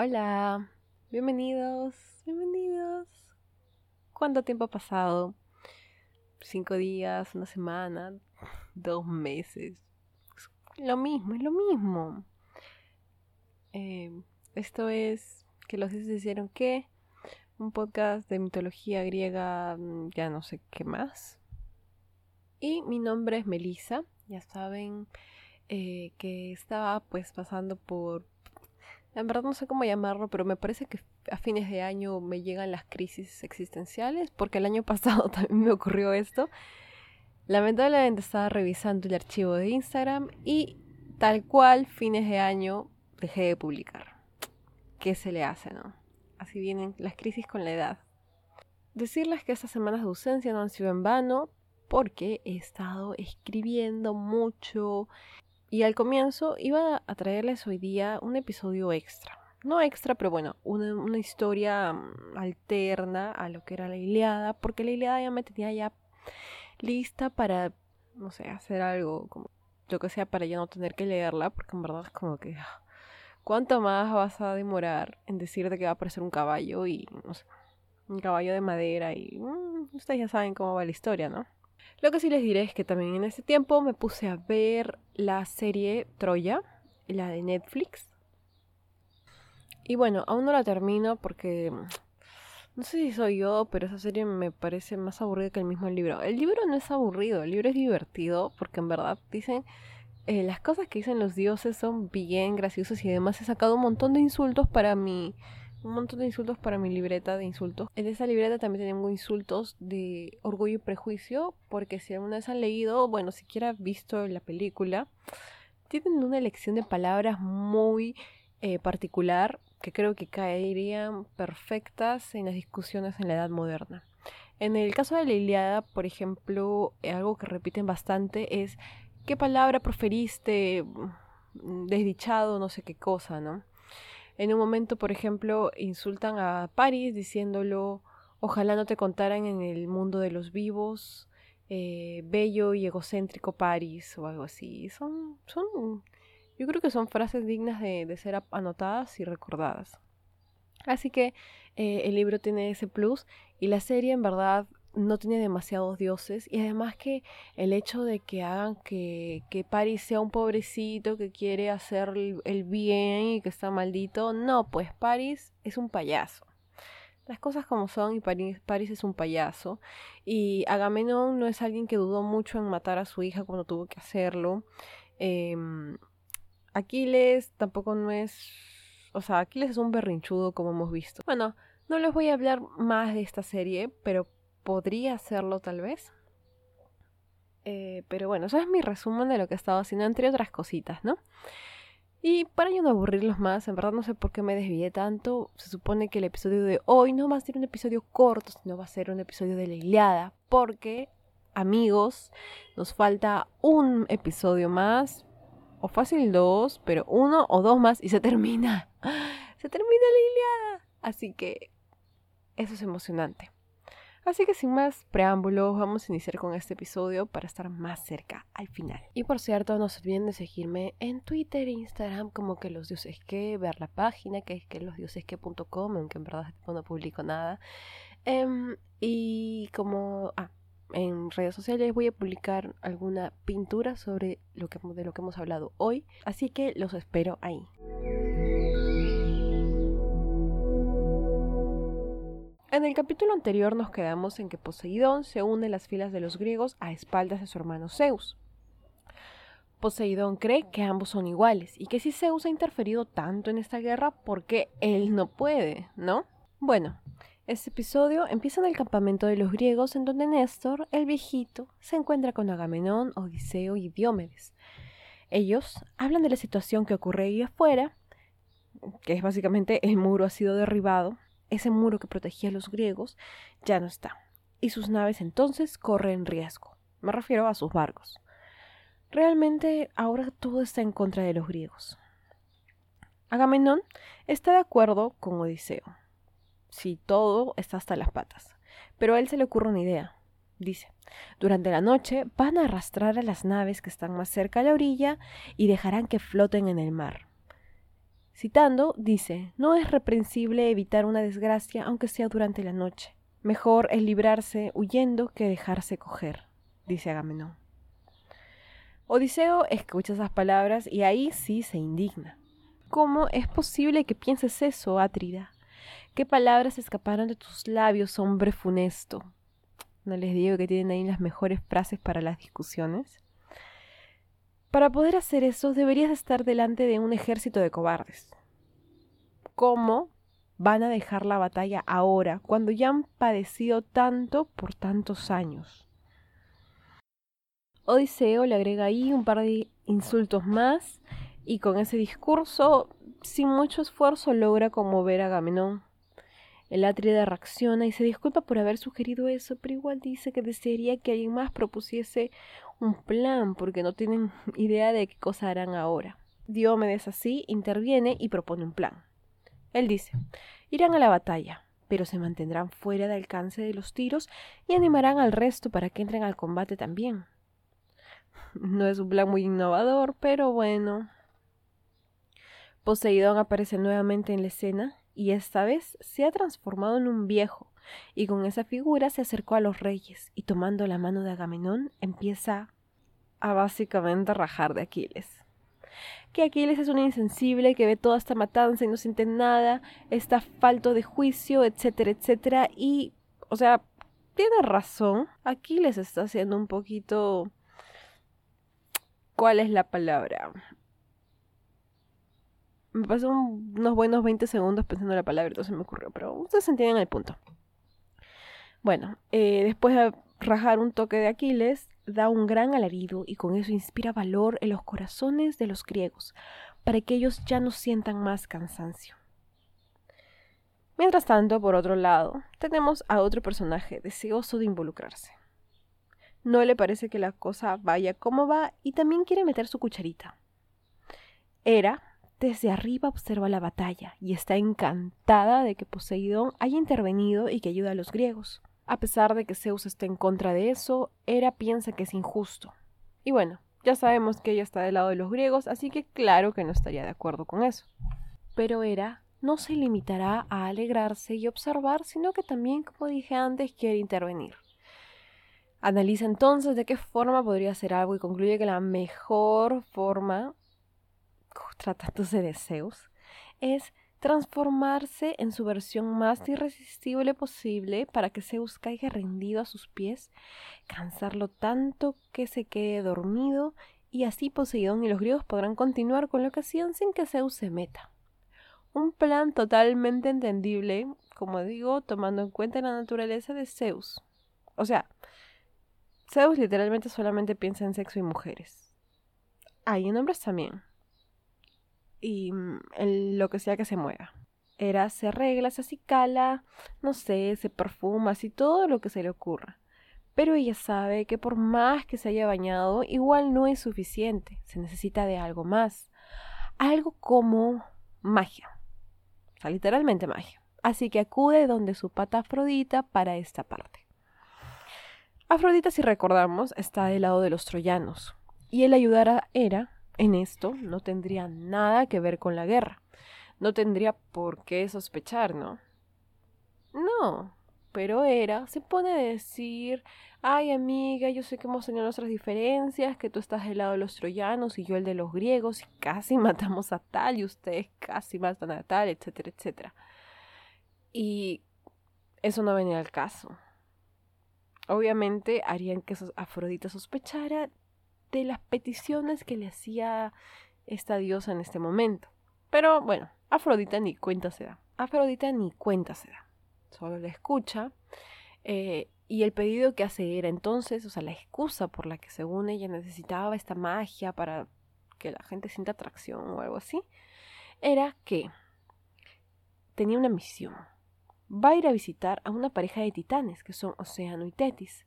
Hola, bienvenidos, bienvenidos. ¿Cuánto tiempo ha pasado? Cinco días, una semana, dos meses. Lo mismo, es lo mismo. Eh, esto es que los dioses hicieron qué? Un podcast de mitología griega, mm, ya no sé qué más. Y mi nombre es Melissa, ya saben eh, que estaba pues pasando por en verdad no sé cómo llamarlo, pero me parece que a fines de año me llegan las crisis existenciales, porque el año pasado también me ocurrió esto. Lamentablemente estaba revisando el archivo de Instagram y tal cual fines de año dejé de publicar. ¿Qué se le hace, no? Así vienen las crisis con la edad. Decirles que estas semanas de ausencia no han sido en vano porque he estado escribiendo mucho, y al comienzo iba a traerles hoy día un episodio extra. No extra, pero bueno, una, historia mm, alterna a lo que era la Iliada, porque la Iliada ya me tenía ya lista para, no sé, hacer algo como yo que sea para ya no tener que leerla, porque en verdad es como que, ah, ¿cuánto más vas a demorar en decirte que va a aparecer un caballo y, no sé, un caballo de madera y mm, ustedes ya saben cómo va la historia, ¿no? Lo que sí les diré es que también en ese tiempo me puse a ver la serie Troya, la de Netflix. Y bueno, aún no la termino porque no sé si soy yo, pero esa serie me parece más aburrida que el mismo libro. El libro no es aburrido, el libro es divertido porque en verdad dicen eh, las cosas que dicen los dioses son bien graciosas y además he sacado un montón de insultos para mi un montón de insultos para mi libreta de insultos. En esa libreta también tengo insultos de orgullo y prejuicio, porque si alguna vez han leído, bueno, siquiera visto la película, tienen una elección de palabras muy eh, particular que creo que caerían perfectas en las discusiones en la edad moderna. En el caso de la Iliada, por ejemplo, eh, algo que repiten bastante es ¿qué palabra preferiste? Mm, desdichado, no sé qué cosa, ¿no? En un momento, por ejemplo, insultan a Paris diciéndolo, ojalá no te contaran en el mundo de los vivos, eh, bello y egocéntrico Paris o algo así. Son, son, yo creo que son frases dignas de, ser anotadas y recordadas. Así que eh, el libro tiene ese plus y la serie en verdad no tiene demasiados dioses y además que el hecho de que hagan que, que Paris sea un pobrecito que quiere hacer el bien y que está maldito, no, pues Paris es un payaso. Las cosas como son y Paris, es un payaso y Agamenón no es alguien que dudó mucho en matar a su hija cuando tuvo que hacerlo. Em, Aquiles tampoco no es... O sea, Aquiles es un berrinchudo como hemos visto. Bueno, no les voy a hablar más de esta serie, pero podría hacerlo tal vez. Eh, pero bueno, eso es mi resumen de lo que he estado haciendo, entre otras cositas, ¿no? Y para yo no aburrirlos más, en verdad no sé por qué me desvié tanto. Se supone que el episodio de hoy no va a ser un episodio corto, sino va a ser un episodio de la Iliada. Porque, amigos, nos falta un episodio más. O fácil dos, pero uno o dos más y se termina. Se termina la Iliada. Así que eso es emocionante. Así que sin más preámbulos, vamos a iniciar con este episodio para estar más cerca al final. Y por cierto, no se olviden de seguirme en Twitter e Instagram como que los dioses que, ver la página que es que losdiosesque.com, aunque en verdad no publico nada. Em, y como ah, en redes sociales voy a publicar alguna pintura sobre lo que, de lo que hemos hablado hoy, así que los espero ahí. En el capítulo anterior nos quedamos en que Poseidón se une a las filas de los griegos a espaldas de su hermano Zeus. Poseidón cree que ambos son iguales y que si Zeus ha interferido tanto en esta guerra, ¿por qué él no puede? ¿No? Bueno, este episodio empieza en el campamento de los griegos en donde Néstor, el viejito, se encuentra con Agamenón, Odiseo y Diomedes. Ellos hablan de la situación que ocurre ahí afuera, que es básicamente el muro ha sido derribado ese muro que protegía a los griegos ya no está, y sus naves entonces corren riesgo. Me refiero a sus barcos. Realmente ahora todo está en contra de los griegos. Agamenón está de acuerdo con Odiseo. Si todo está hasta las patas. Pero a él se le ocurre una idea. Dice, durante la noche van a arrastrar a las naves que están más cerca a la orilla y dejarán que floten en el mar. Citando, dice, no es reprensible evitar una desgracia aunque sea durante la noche. Mejor es librarse huyendo que dejarse coger, dice Agamenón. Odiseo escucha esas palabras y ahí sí se indigna. ¿Cómo es posible que pienses eso, Atrida? ¿Qué palabras escaparon de tus labios, hombre funesto? ¿No les digo que tienen ahí las mejores frases para las discusiones? Para poder hacer eso deberías estar delante de un ejército de cobardes. ¿Cómo van a dejar la batalla ahora, cuando ya han padecido tanto por tantos años? Odiseo le agrega ahí un par de insultos más y con ese discurso, sin mucho esfuerzo, logra conmover a Agamenón. El Atrida reacciona y se disculpa por haber sugerido eso, pero igual dice que desearía que alguien más propusiese un plan, porque no tienen idea de qué cosa harán ahora. Diomedes así interviene y propone un plan. Él dice, irán a la batalla, pero se mantendrán fuera de alcance de los tiros y animarán al resto para que entren al combate también. No es un plan muy innovador, pero bueno, Poseidón aparece nuevamente en la escena y esta vez se ha transformado en un viejo y con esa figura se acercó a los reyes y tomando la mano de Agamenón empieza a básicamente rajar de Aquiles. Que Aquiles es un insensible que ve toda esta matanza y no siente nada, está falto de juicio, etcétera, etcétera. Y, o sea, tiene razón. Aquiles está haciendo un poquito... ¿Cuál es la palabra? Me pasó unos buenos 20 segundos pensando la palabra, entonces me ocurrió, pero ustedes entienden el punto. Bueno, eh, después de rajar un toque de Aquiles, da un gran alarido y con eso inspira valor en los corazones de los griegos, para que ellos ya no sientan más cansancio. Mientras tanto, por otro lado, tenemos a otro personaje deseoso de involucrarse. No le parece que la cosa vaya como va y también quiere meter su cucharita. Era desde arriba observa la batalla y está encantada de que Poseidón haya intervenido y que ayuda a los griegos. A pesar de que Zeus esté en contra de eso, Hera piensa que es injusto. Y bueno, ya sabemos que ella está del lado de los griegos, así que claro que no estaría de acuerdo con eso. Pero Hera no se limitará a alegrarse y observar, sino que también, como dije antes, quiere intervenir. Analiza entonces de qué forma podría hacer algo y concluye que la mejor forma tratándose de Zeus, es transformarse en su versión más irresistible posible para que Zeus caiga rendido a sus pies, cansarlo tanto que se quede dormido y así Poseidón y los griegos podrán continuar con lo que hacían sin que Zeus se meta. Un plan totalmente entendible, como digo, tomando en cuenta la naturaleza de Zeus. O sea, Zeus literalmente solamente piensa en sexo y mujeres. Hay en hombres también y mm, lo que sea que se mueva. Era se arregla, se acicala, no sé, se perfuma, así todo lo que se le ocurra. Pero ella sabe que por más que se haya bañado, igual no es suficiente. Se necesita de algo más. Algo como magia. O sea, literalmente magia. Así que acude donde su pata Afrodita para esta parte. Afrodita, si recordamos, está del lado de los troyanos. Y el ayudar a Hera en esto no tendría nada que ver con la guerra. No tendría por qué sospechar, ¿no? No, pero era, se pone a decir, ay amiga, yo sé que hemos tenido nuestras diferencias, que tú estás del lado de los troyanos y yo el de los griegos, y casi matamos a tal y ustedes casi matan a tal, etcétera, etcétera. Y eso no venía al caso. Obviamente harían que Afrodita sospechara de las peticiones que le hacía esta diosa en este momento. Pero bueno, Afrodita ni cuenta se da. Afrodita ni cuenta se da. Solo la escucha. Eh, y el pedido que hace era entonces, o sea, la excusa por la que según ella necesitaba esta magia para que la gente sienta atracción o algo así, era que tenía una misión. Va a ir a visitar a una pareja de titanes, que son Océano y Tetis.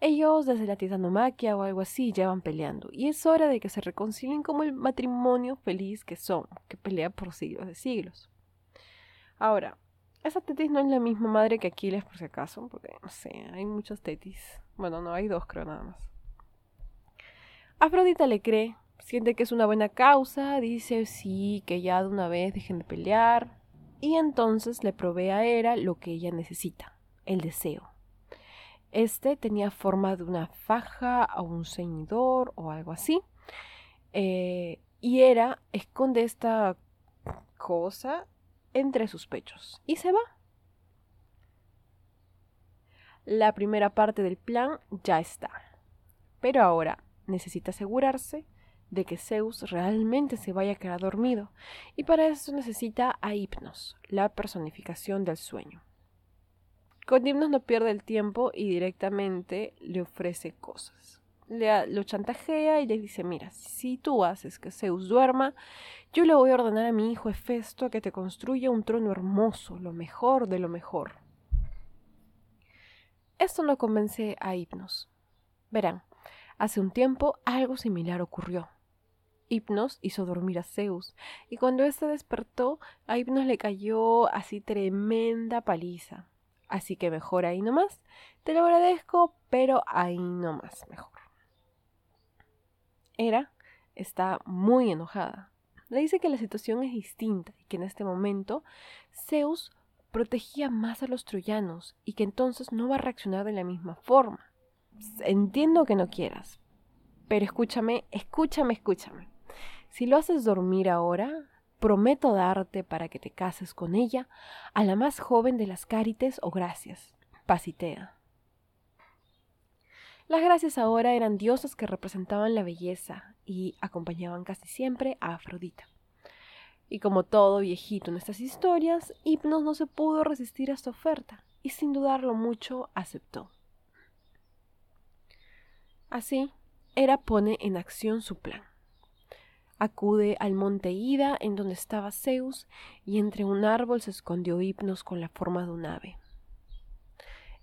Ellos desde la titanomaquia o algo así ya van peleando, y es hora de que se reconcilien como el matrimonio feliz que son, que pelea por siglos de siglos. Ahora, esa tetis no es la misma madre que Aquiles, por si acaso, porque no sé, hay muchos tetis. Bueno, no, hay dos creo nada más. Afrodita le cree siente que es una buena causa, dice sí, que ya de una vez dejen de pelear, y entonces le provee a Hera lo que ella necesita, el deseo. Este tenía forma de una faja o un ceñidor o algo así. Eh, y Hera esconde esta cosa entre sus pechos y se va. La primera parte del plan ya está. Pero ahora necesita asegurarse de que Zeus realmente se vaya a quedar dormido, y para eso necesita a Hipnos, la personificación del sueño. Con Hipnos no pierde el tiempo y directamente le ofrece cosas. Le, lo chantajea y le dice, mira, si tú haces que Zeus duerma, yo le voy a ordenar a mi hijo Hefesto que te construya un trono hermoso, lo mejor de lo mejor. Esto no convence a Hipnos. Verán, hace un tiempo algo similar ocurrió. Hipnos hizo dormir a Zeus, y cuando éste despertó, a Hipnos le cayó así tremenda paliza. Así que mejor ahí nomás. Te lo agradezco, pero ahí nomás mejor. Hera está muy enojada. Le dice que la situación es distinta y que en este momento Zeus protegía más a los troyanos y que entonces no va a reaccionar de la misma forma. Entiendo que no quieras, pero escúchame, escúchame, escúchame. Si lo haces dormir ahora, prometo darte para que te cases con ella a la más joven de las Cárites o Gracias, Pasitea. Las Gracias ahora eran diosas que representaban la belleza y acompañaban casi siempre a Afrodita. Y como todo viejito en estas historias, Hipnos no se pudo resistir a esta oferta y sin dudarlo mucho aceptó. Así, Hera pone en acción su plan. Acude al monte Ida, en donde estaba Zeus, y entre un árbol se escondió Hipnos con la forma de un ave.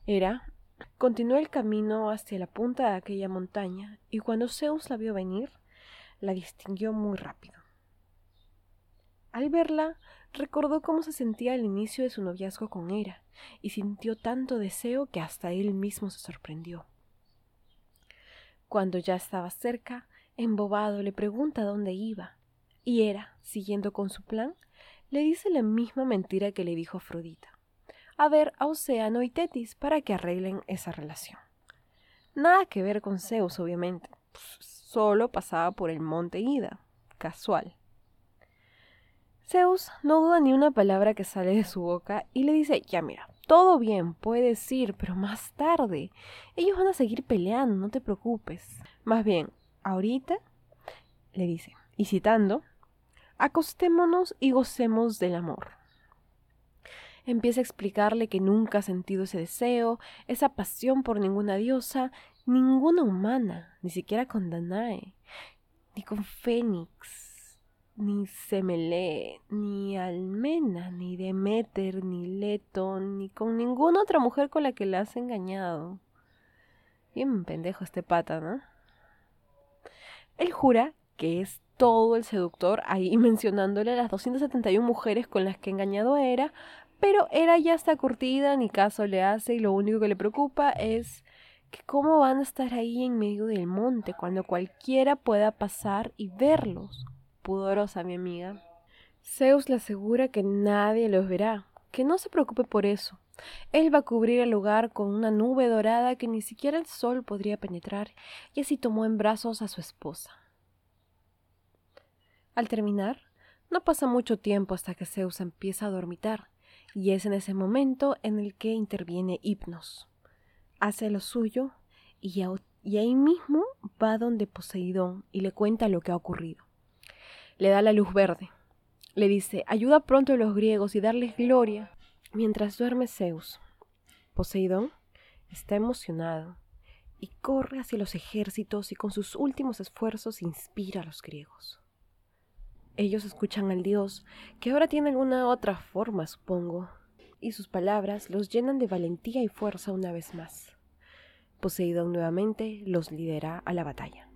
Hera continuó el camino hacia la punta de aquella montaña, y cuando Zeus la vio venir, la distinguió muy rápido. Al verla, recordó cómo se sentía al inicio de su noviazgo con Hera, y sintió tanto deseo que hasta él mismo se sorprendió. Cuando ya estaba cerca, Embobado le pregunta dónde iba, y Hera, siguiendo con su plan, le dice la misma mentira que le dijo Afrodita. A ver a Océano y Tetis para que arreglen esa relación. Nada que ver con Zeus, obviamente. Solo pasaba por el monte Ida. Casual. Zeus no duda ni una palabra que sale de su boca y le dice, ya mira, todo bien, puedes ir, pero más tarde. Ellos van a seguir peleando, no te preocupes. Más bien, ahorita, le dice, y citando, acostémonos y gocemos del amor. Empieza a explicarle que nunca ha sentido ese deseo, esa pasión por ninguna diosa, ninguna humana, ni siquiera con Danae, ni con Fénix, ni Semele, ni Almena, ni Demeter, ni Leto, ni con ninguna otra mujer con la que le has engañado. Bien pendejo este pata, ¿no? Él jura que es todo el seductor ahí mencionándole a las 271 mujeres con las que engañado era, pero Era ya está curtida, ni caso le hace y lo único que le preocupa es que cómo van a estar ahí en medio del monte cuando cualquiera pueda pasar y verlos. Pudorosa, mi amiga. Zeus le asegura que nadie los verá, que no se preocupe por eso. Él va a cubrir el lugar con una nube dorada que ni siquiera el sol podría penetrar, y así tomó en brazos a su esposa. Al terminar, no pasa mucho tiempo hasta que Zeus empieza a dormitar, y es en ese momento en el que interviene Hipnos. Hace lo suyo y, y ahí mismo va donde Poseidón y le cuenta lo que ha ocurrido. Le da la luz verde. Le dice, ayuda pronto a los griegos y darles gloria. Mientras duerme Zeus, Poseidón está emocionado y corre hacia los ejércitos y con sus últimos esfuerzos inspira a los griegos. Ellos escuchan al dios, que ahora tiene alguna otra forma, supongo, y sus palabras los llenan de valentía y fuerza una vez más. Poseidón nuevamente los lidera a la batalla.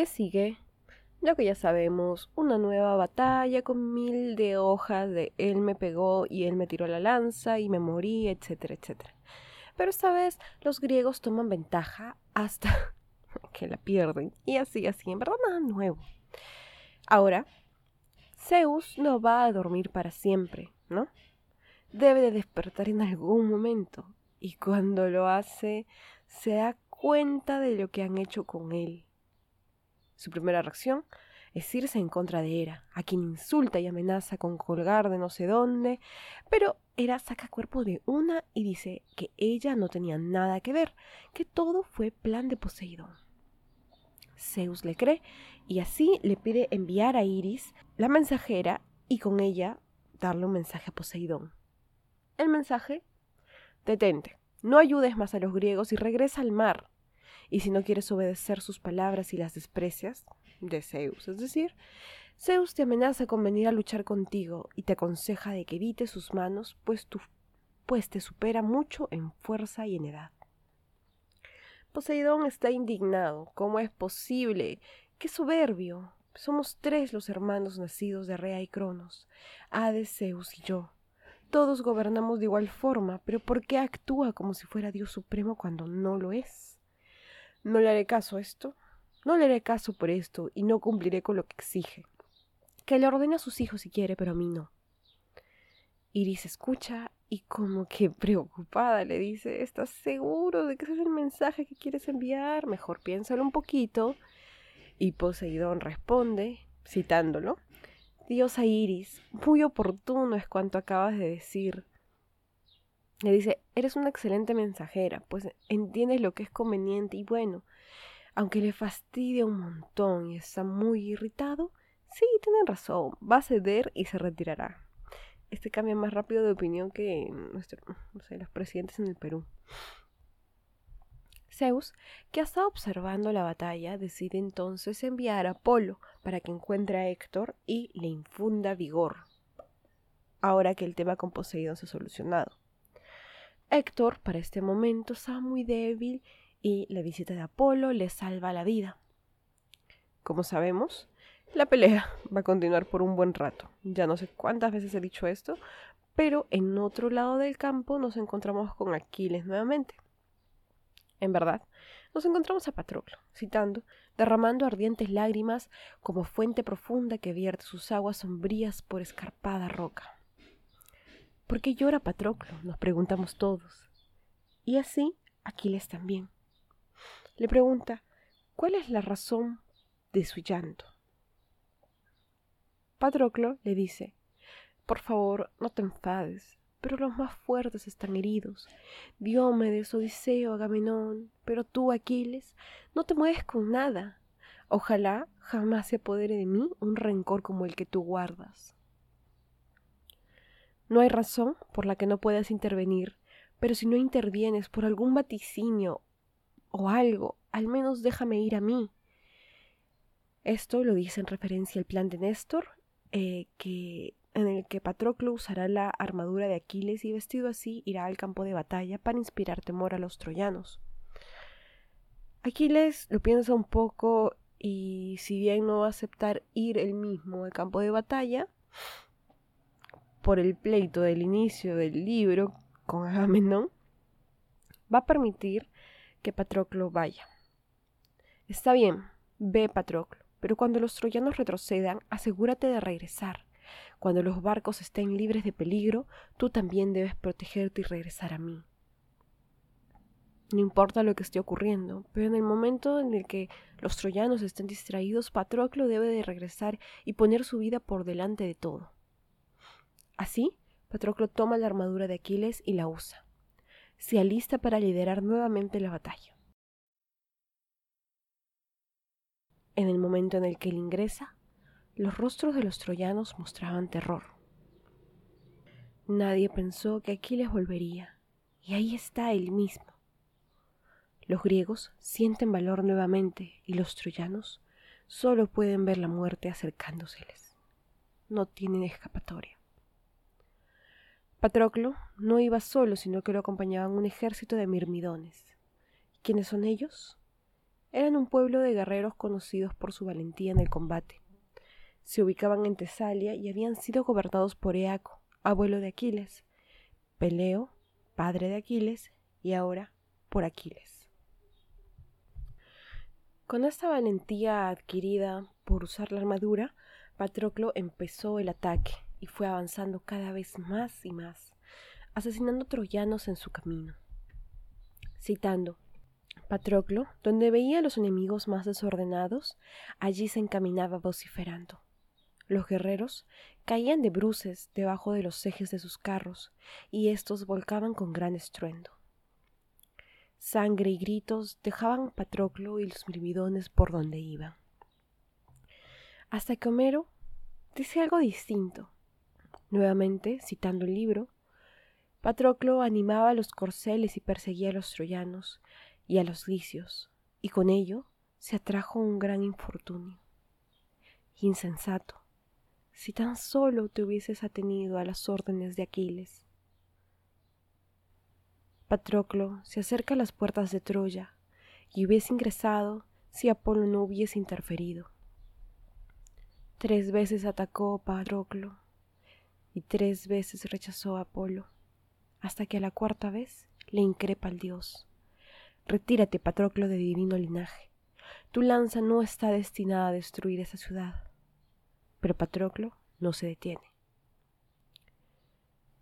¿Qué sigue? Lo que ya sabemos, una nueva batalla con mil de hojas de él me pegó y él me tiró la lanza y me morí, etcétera, etcétera. Pero esta vez los griegos toman ventaja hasta que la pierden. Y así, así, en verdad nada nuevo. Ahora, Zeus no va a dormir para siempre, ¿no? Debe de despertar en algún momento. Y cuando lo hace, se da cuenta de lo que han hecho con él. Su primera reacción es irse en contra de Hera, a quien insulta y amenaza con colgar de no sé dónde, pero Hera saca cuerpo de una y dice que ella no tenía nada que ver, que todo fue plan de Poseidón. Zeus le cree y así le pide enviar a Iris, la mensajera, y con ella darle un mensaje a Poseidón. El mensaje, detente, no ayudes más a los griegos y regresa al mar. Y si no quieres obedecer sus palabras y las desprecias, de Zeus, es decir, Zeus te amenaza con venir a luchar contigo y te aconseja de que evites sus manos, pues, pues te supera mucho en fuerza y en edad. Poseidón está indignado. ¿Cómo es posible? ¡Qué soberbio! Somos tres los hermanos nacidos de Rea y Cronos, Hades, Zeus y yo. Todos gobernamos de igual forma, pero ¿por qué actúa como si fuera Dios supremo cuando no lo es? No le haré caso a esto. No le haré caso por esto y no cumpliré con lo que exige. Que le ordene a sus hijos si quiere, pero a mí no. Iris escucha y como que preocupada le dice, ¿estás seguro de que ese es el mensaje que quieres enviar? Mejor piénsalo un poquito. Y Poseidón responde, citándolo, Diosa Iris, muy oportuno es cuanto acabas de decir. Le dice, eres una excelente mensajera, pues entiendes lo que es conveniente y bueno. Aunque le fastidia un montón y está muy irritado, sí, tienen razón, va a ceder y se retirará. Este cambia más rápido de opinión que nuestro, no sé, los presidentes en el Perú. Zeus, que ha estado observando la batalla, decide entonces enviar a Apolo para que encuentre a Héctor y le infunda vigor, ahora que el tema con Poseidón se ha solucionado. Héctor, para este momento, está muy débil y la visita de Apolo le salva la vida. Como sabemos, la pelea va a continuar por un buen rato. Ya no sé cuántas veces he dicho esto, pero en otro lado del campo nos encontramos con Aquiles nuevamente. En verdad, nos encontramos a Patroclo, citando, derramando ardientes lágrimas como fuente profunda que vierte sus aguas sombrías por escarpada roca. ¿Por qué llora Patroclo? nos preguntamos todos. Y así Aquiles también. Le pregunta, ¿cuál es la razón de su llanto? Patroclo le dice, por favor, no te enfades pero los más fuertes están heridos. Diomedes, Odiseo, Agamenón, pero tú, Aquiles, no te mueves con nada. Ojalá jamás se apodere de mí un rencor como el que tú guardas. No hay razón por la que no puedas intervenir, pero si no intervienes por algún vaticinio o algo, al menos déjame ir a mí. Esto lo dice en referencia al plan de Néstor, eh, que en el que Patroclo usará la armadura de Aquiles y vestido así irá al campo de batalla para inspirar temor a los troyanos. Aquiles lo piensa un poco y si bien no va a aceptar ir él mismo al campo de batalla, por el pleito del inicio del libro con Agamenón, va a permitir que Patroclo vaya. Está bien, ve Patroclo, pero cuando los troyanos retrocedan, asegúrate de regresar. Cuando los barcos estén libres de peligro, tú también debes protegerte y regresar a mí. No importa lo que esté ocurriendo, pero en el momento en el que los troyanos estén distraídos, Patroclo debe de regresar y poner su vida por delante de todo. Así, Patroclo toma la armadura de Aquiles y la usa. Se alista para liderar nuevamente la batalla. En el momento en el que él ingresa, los rostros de los troyanos mostraban terror. Nadie pensó que Aquiles volvería, y ahí está él mismo. Los griegos sienten valor nuevamente y los troyanos solo pueden ver la muerte acercándoseles. No tienen escapatoria. Patroclo no iba solo, sino que lo acompañaban un ejército de mirmidones. ¿Quiénes son ellos? eran un pueblo de guerreros conocidos por su valentía en el combate. Se ubicaban en Tesalia y habían sido gobernados por Eaco, abuelo de Aquiles, Peleo, padre de Aquiles, y ahora por Aquiles. Con esta valentía adquirida por usar la armadura, Patroclo empezó el ataque y fue avanzando cada vez más y más, asesinando troyanos en su camino. Citando, Patroclo, donde veía a los enemigos más desordenados, allí se encaminaba vociferando. Los guerreros caían de bruces debajo de los ejes de sus carros, y éstos volcaban con gran estruendo. Sangre y gritos dejaban Patroclo y los mirmidones por donde iban. Hasta que Homero dice algo distinto. Nuevamente, citando el libro, Patroclo animaba a los corceles y perseguía a los troyanos y a los licios, y con ello se atrajo un gran infortunio. Insensato, si tan solo te hubieses atenido a las órdenes de Aquiles. Patroclo se acerca a las puertas de Troya, y hubiese ingresado si Apolo no hubiese interferido. Tres veces atacó Patroclo, y tres veces rechazó a Apolo, hasta que a la cuarta vez le increpa al dios. Retírate, Patroclo de divino linaje. Tu lanza no está destinada a destruir esa ciudad. Pero Patroclo no se detiene.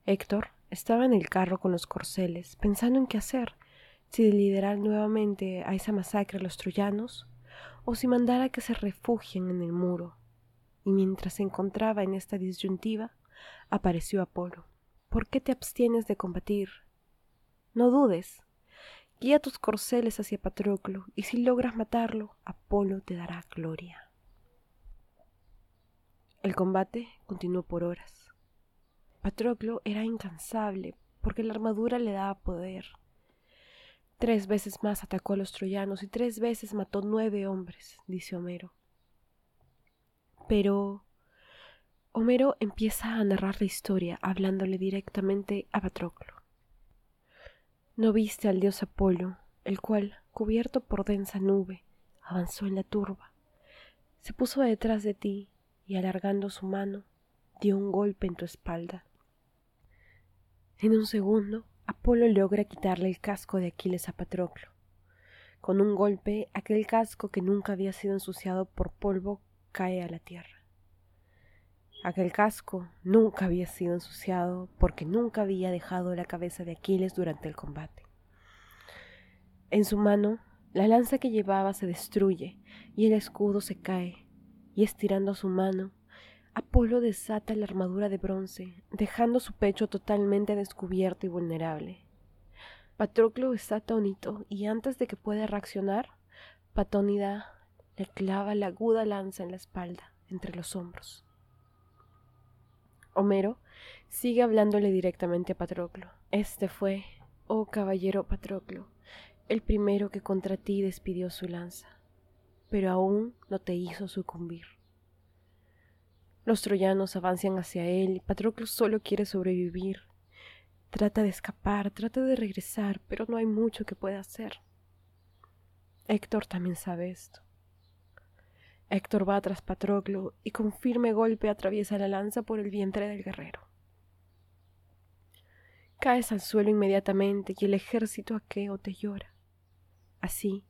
Héctor estaba en el carro con los corceles, pensando en qué hacer, si liderar nuevamente a esa masacre a los troyanos, o si mandar a que se refugien en el muro. Y mientras se encontraba en esta disyuntiva, apareció Apolo. ¿Por qué te abstienes de combatir? No dudes. Guía tus corceles hacia Patroclo, y si logras matarlo, Apolo te dará gloria. El combate continuó por horas. Patroclo era incansable porque la armadura le daba poder. Tres veces más atacó a los troyanos y tres veces mató nueve hombres, dice Homero. Pero Homero empieza a narrar la historia hablándole directamente a Patroclo. No viste al dios Apolo, el cual, cubierto por densa nube, avanzó en la turba. Se puso detrás de ti y alargando su mano, dio un golpe en tu espalda. En un segundo, Apolo logra quitarle el casco de Aquiles a Patroclo. Con un golpe, aquel casco que nunca había sido ensuciado por polvo cae a la tierra. Aquel casco nunca había sido ensuciado porque nunca había dejado la cabeza de Aquiles durante el combate. En su mano, la lanza que llevaba se destruye y el escudo se cae, y estirando su mano, Apolo desata la armadura de bronce, dejando su pecho totalmente descubierto y vulnerable. Patroclo está atónito y antes de que pueda reaccionar, Patónida le clava la aguda lanza en la espalda, entre los hombros. Homero sigue hablándole directamente a Patroclo. Este fue, oh caballero Patroclo, el primero que contra ti despidió su lanza, pero aún no te hizo sucumbir. Los troyanos avanzan hacia él y Patroclo solo quiere sobrevivir. Trata de escapar, trata de regresar, pero no hay mucho que pueda hacer. Héctor también sabe esto. Héctor va tras Patroclo y con firme golpe atraviesa la lanza por el vientre del guerrero. Caes al suelo inmediatamente y el ejército aqueo te llora. Así,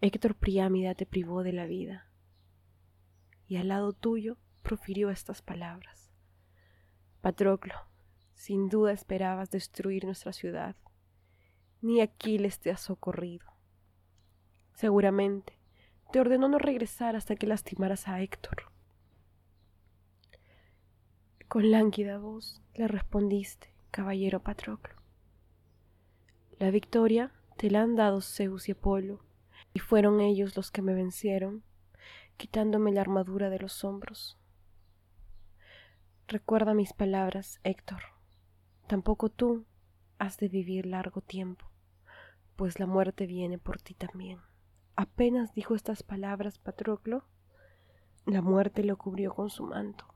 Héctor Priámida te privó de la vida. Y al lado tuyo profirió estas palabras. Patroclo, sin duda esperabas destruir nuestra ciudad. Ni Aquiles te ha socorrido. Seguramente te ordenó no regresar hasta que lastimaras a Héctor. Con lánguida voz le respondiste, caballero Patroclo. La victoria te la han dado Zeus y Apolo, y fueron ellos los que me vencieron, quitándome la armadura de los hombros. Recuerda mis palabras, Héctor. Tampoco tú has de vivir largo tiempo, pues la muerte viene por ti también. Apenas dijo estas palabras Patroclo, la muerte lo cubrió con su manto.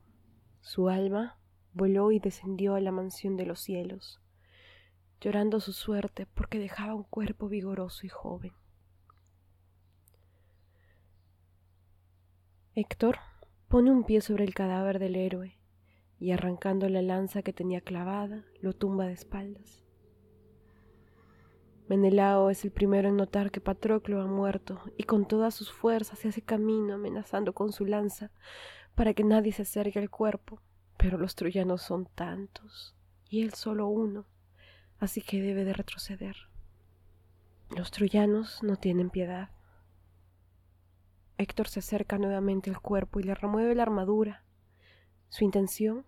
Su alma voló y descendió a la mansión de los cielos, llorando su suerte porque dejaba un cuerpo vigoroso y joven. Héctor pone un pie sobre el cadáver del héroe y arrancando la lanza que tenía clavada, lo tumba de espaldas. Menelao es el primero en notar que Patroclo ha muerto y con todas sus fuerzas se hace camino amenazando con su lanza para que nadie se acerque al cuerpo. Pero los troyanos son tantos y él solo uno, así que debe de retroceder. Los troyanos no tienen piedad. Héctor se acerca nuevamente al cuerpo y le remueve la armadura. Su intención,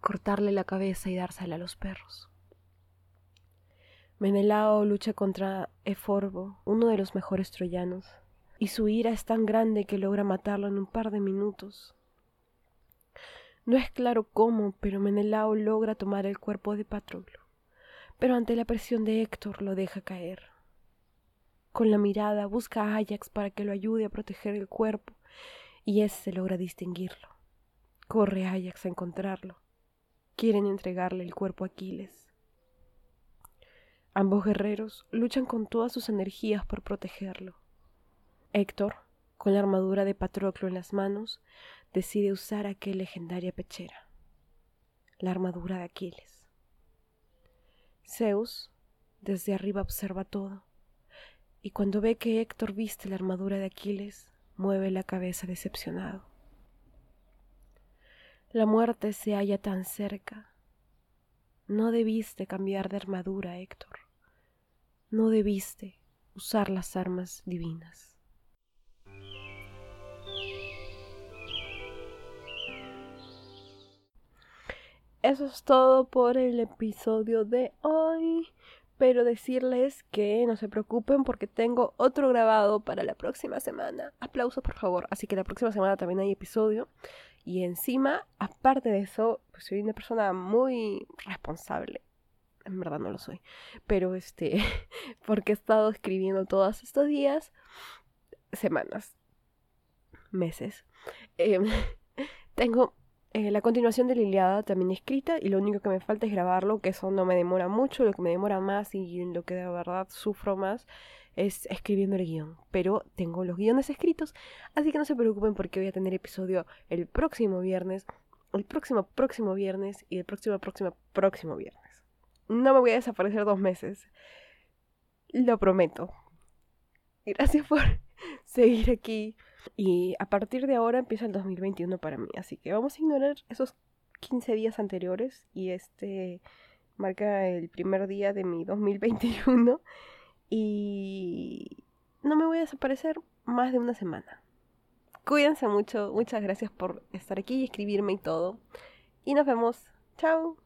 cortarle la cabeza y dársela a los perros. Menelao lucha contra Eforbo, uno de los mejores troyanos, y su ira es tan grande que logra matarlo en un par de minutos. No es claro cómo, pero Menelao logra tomar el cuerpo de Patroclo, pero ante la presión de Héctor lo deja caer. Con la mirada busca a Ajax para que lo ayude a proteger el cuerpo, y éste logra distinguirlo. Corre Ajax a encontrarlo. Quieren entregarle el cuerpo a Aquiles. Ambos guerreros luchan con todas sus energías por protegerlo. Héctor, con la armadura de Patroclo en las manos, decide usar aquella legendaria pechera, la armadura de Aquiles. Zeus desde arriba observa todo, y cuando ve que Héctor viste la armadura de Aquiles, mueve la cabeza decepcionado. La muerte se halla tan cerca. No debiste cambiar de armadura, Héctor no debiste usar las armas divinas. Eso es todo por el episodio de hoy. Pero decirles que no se preocupen porque tengo otro grabado para la próxima semana. Aplausos por favor. Así que la próxima semana también hay episodio. Y encima, aparte de eso, pues soy una persona muy responsable en verdad no lo soy, pero este, porque he estado escribiendo todos estos días, semanas, meses. Em, tengo eh, la continuación de Liliada también escrita y lo único que me falta es grabarlo, que eso no me demora mucho, lo que me demora más y lo que de verdad sufro más es escribiendo el guion. Pero tengo los guiones escritos, así que no se preocupen porque voy a tener episodio el próximo viernes, el próximo próximo viernes y el próximo próximo próximo viernes no me voy a desaparecer dos meses. Lo prometo. Gracias por seguir aquí. Y a partir de ahora empieza el 2021 para mí. Así que vamos a ignorar esos 15 días anteriores. Y este marca el primer día de mi 2021. Y no me voy a desaparecer más de una semana. Cuídense mucho. Muchas gracias por estar aquí y escribirme y todo. Y nos vemos. Chao.